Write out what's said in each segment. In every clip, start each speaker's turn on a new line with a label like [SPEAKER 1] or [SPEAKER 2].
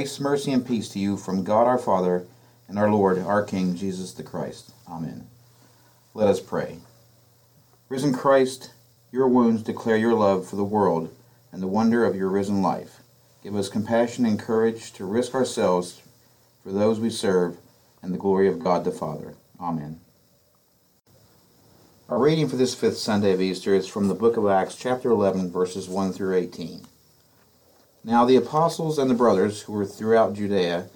[SPEAKER 1] Grace, mercy, and peace to you from God our Father and our Lord, our King, Jesus the Christ. Amen. Let us pray. Risen Christ, your wounds declare your love for the world and the wonder of your risen life. Give us compassion and courage to risk ourselves for those we serve and the glory of God the Father. Amen. Our reading for this fifth Sunday of Easter is from the book of Acts, chapter 11, verses 1 through 18. Now the apostles and the brothers who were throughout Judea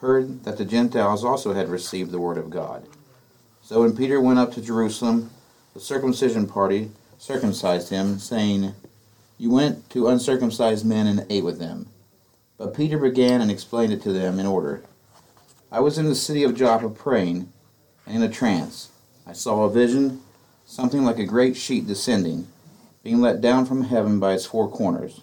[SPEAKER 1] heard that the Gentiles also had received the word of God. So when Peter went up to Jerusalem, the circumcision party circumcised him, saying, You went to uncircumcised men and ate with them. But Peter began and explained it to them in order. I was in the city of Joppa praying, and in a trance I saw a vision, something like a great sheet descending, being let down from heaven by its four corners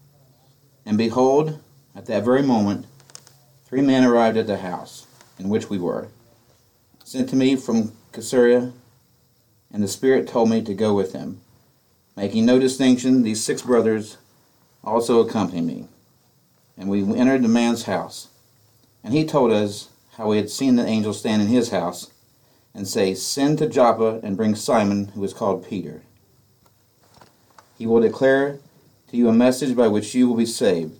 [SPEAKER 1] And behold, at that very moment, three men arrived at the house in which we were, sent to me from Caesarea, and the Spirit told me to go with them. Making no distinction, these six brothers also accompanied me. And we entered the man's house. And he told us how he had seen the angel stand in his house and say, Send to Joppa and bring Simon, who is called Peter. He will declare to you a message by which you will be saved,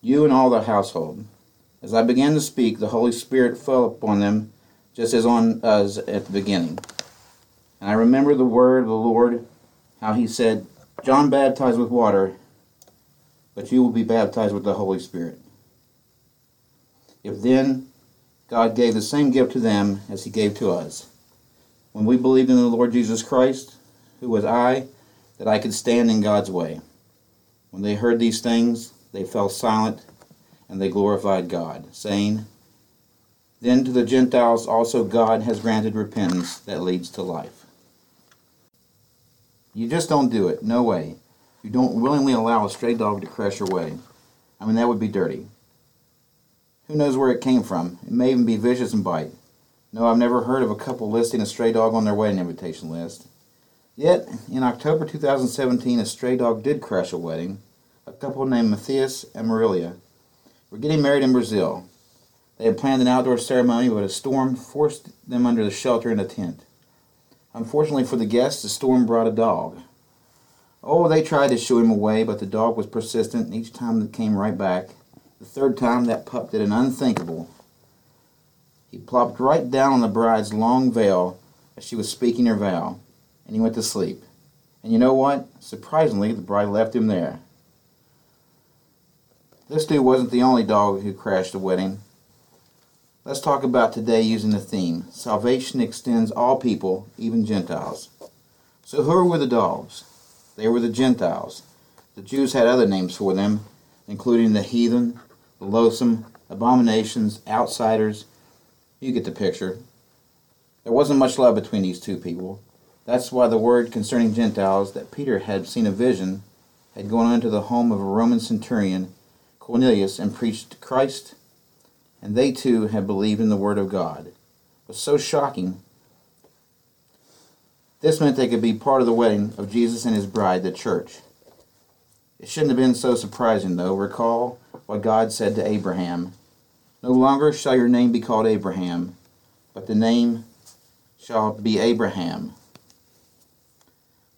[SPEAKER 1] you and all the household. As I began to speak, the Holy Spirit fell upon them, just as on us at the beginning. And I remember the word of the Lord, how he said, John baptized with water, but you will be baptized with the Holy Spirit. If then God gave the same gift to them as he gave to us, when we believed in the Lord Jesus Christ, who was I, that I could stand in God's way. When they heard these things, they fell silent, and they glorified God, saying, Then to the Gentiles also God has granted repentance that leads to life. You just don't do it. No way. You don't willingly allow a stray dog to crash your wedding. I mean, that would be dirty. Who knows where it came from? It may even be vicious and bite. No, I've never heard of a couple listing a stray dog on their wedding invitation list. Yet, in October 2017, a stray dog did crash a wedding. A couple named Matthias and Marilia were getting married in Brazil. They had planned an outdoor ceremony, but a storm forced them under the shelter in a tent. Unfortunately for the guests, the storm brought a dog. Oh, they tried to shoo him away, but the dog was persistent, and each time it came right back. The third time, that pup did an unthinkable. He plopped right down on the bride's long veil as she was speaking her vow, and he went to sleep. And you know what? Surprisingly, the bride left him there. This dude wasn't the only dog who crashed the wedding. Let's talk about today using the theme Salvation extends all people, even Gentiles. So, who were the dogs? They were the Gentiles. The Jews had other names for them, including the heathen, the loathsome, abominations, outsiders. You get the picture. There wasn't much love between these two people. That's why the word concerning Gentiles that Peter had seen a vision had gone into the home of a Roman centurion, Cornelius, and preached Christ, and they too had believed in the word of God. It was so shocking. This meant they could be part of the wedding of Jesus and his bride, the church. It shouldn't have been so surprising, though. Recall what God said to Abraham No longer shall your name be called Abram, but the name shall be Abraham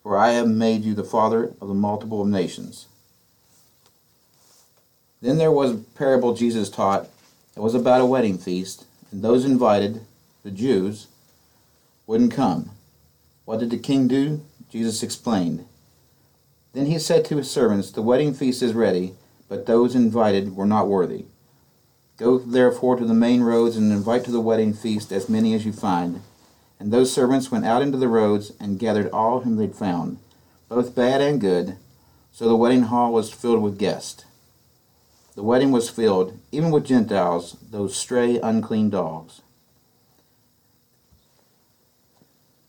[SPEAKER 1] for I have made you the father of the multiple of nations. Then there was a parable Jesus taught that was about a wedding feast, and those invited, the Jews, wouldn't come. What did the king do? Jesus explained. Then he said to his servants, The wedding feast is ready, but those invited were not worthy. Go therefore to the main roads and invite to the wedding feast as many as you find. And those servants went out into the roads and gathered all whom they'd found, both bad and good. So the wedding hall was filled with guests. The wedding was filled, even with Gentiles, those stray, unclean dogs.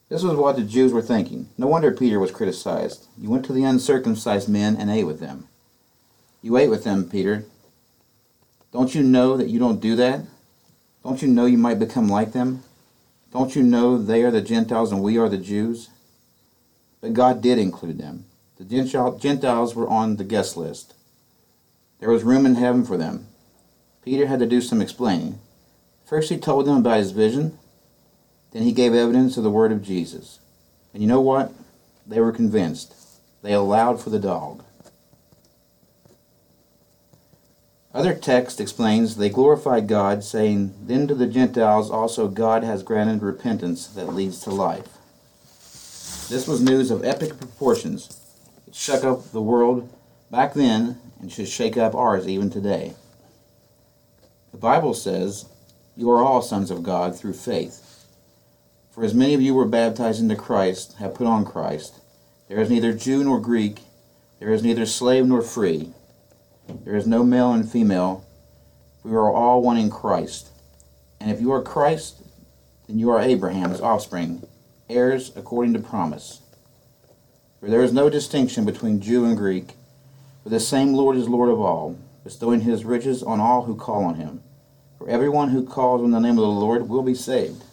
[SPEAKER 1] This was what the Jews were thinking. No wonder Peter was criticized. You went to the uncircumcised men and ate with them. You ate with them, Peter. Don't you know that you don't do that? Don't you know you might become like them? Don't you know they are the Gentiles and we are the Jews? But God did include them. The Gentiles were on the guest list. There was room in heaven for them. Peter had to do some explaining. First, he told them about his vision. Then, he gave evidence of the word of Jesus. And you know what? They were convinced. They allowed for the dog. Other text explains they glorified God, saying, Then to the Gentiles also God has granted repentance that leads to life. This was news of epic proportions. It shook up the world back then and should shake up ours even today. The Bible says, You are all sons of God through faith. For as many of you were baptized into Christ, have put on Christ. There is neither Jew nor Greek, there is neither slave nor free there is no male and female. We are all one in Christ. And if you are Christ, then you are Abraham's offspring, heirs according to promise. For there is no distinction between Jew and Greek, for the same Lord is Lord of all, bestowing his riches on all who call on him. For everyone who calls on the name of the Lord will be saved.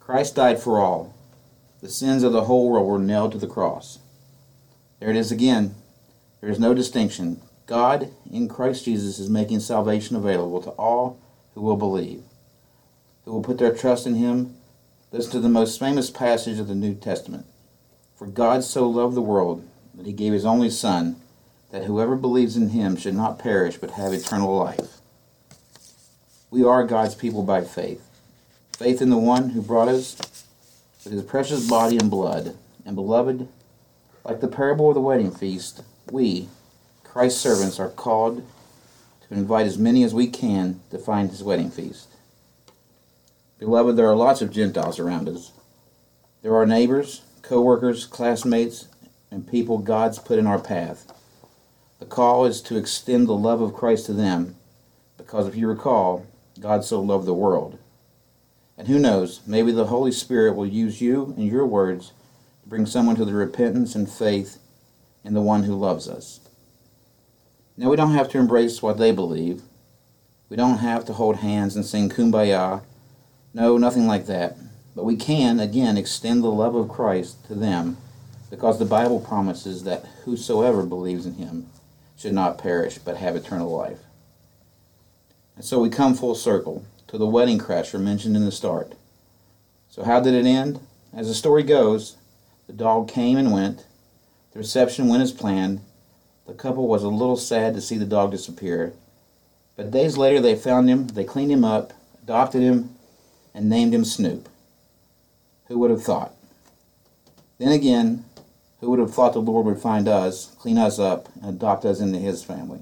[SPEAKER 1] Christ died for all. The sins of the whole world were nailed to the cross. There it is again. There is no distinction. God in Christ Jesus is making salvation available to all who will believe, who will put their trust in Him. Listen to the most famous passage of the New Testament. For God so loved the world that He gave His only Son, that whoever believes in Him should not perish but have eternal life. We are God's people by faith. Faith in the one who brought us with His precious body and blood. And beloved, like the parable of the wedding feast, we, Christ's servants, are called to invite as many as we can to find his wedding feast. Beloved, there are lots of Gentiles around us. There are neighbors, co workers, classmates, and people God's put in our path. The call is to extend the love of Christ to them, because if you recall, God so loved the world. And who knows, maybe the Holy Spirit will use you and your words bring someone to the repentance and faith in the one who loves us. Now, we don't have to embrace what they believe. We don't have to hold hands and sing kumbaya. No, nothing like that. But we can, again, extend the love of Christ to them because the Bible promises that whosoever believes in him should not perish but have eternal life. And so we come full circle to the wedding crasher mentioned in the start. So, how did it end? As the story goes, the dog came and went. The reception went as planned. The couple was a little sad to see the dog disappear. But days later, they found him, they cleaned him up, adopted him, and named him Snoop. Who would have thought? Then again, who would have thought the Lord would find us, clean us up, and adopt us into his family?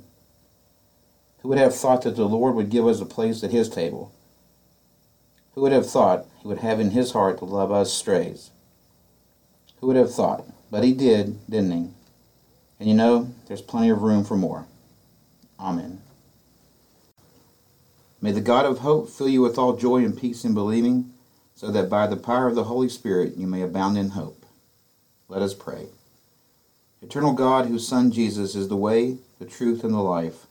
[SPEAKER 1] Who would have thought that the Lord would give us a place at his table? Who would have thought he would have in his heart to love us strays? Who would have thought? But he did, didn't he? And you know, there's plenty of room for more. Amen. May the God of hope fill you with all joy and peace in believing, so that by the power of the Holy Spirit you may abound in hope. Let us pray. Eternal God, whose Son Jesus is the way, the truth, and the life,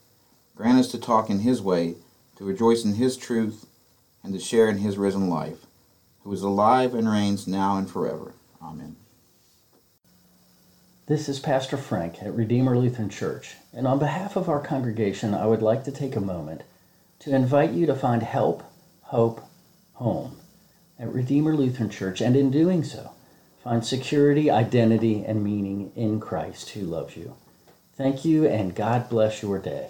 [SPEAKER 1] grant us to talk in his way, to rejoice in his truth, and to share in his risen life, who is alive and reigns now and forever. Amen.
[SPEAKER 2] This is Pastor Frank at Redeemer Lutheran Church, and on behalf of our congregation, I would like to take a moment to invite you to find help, hope, home at Redeemer Lutheran Church, and in doing so, find security, identity, and meaning in Christ who loves you. Thank you, and God bless your day.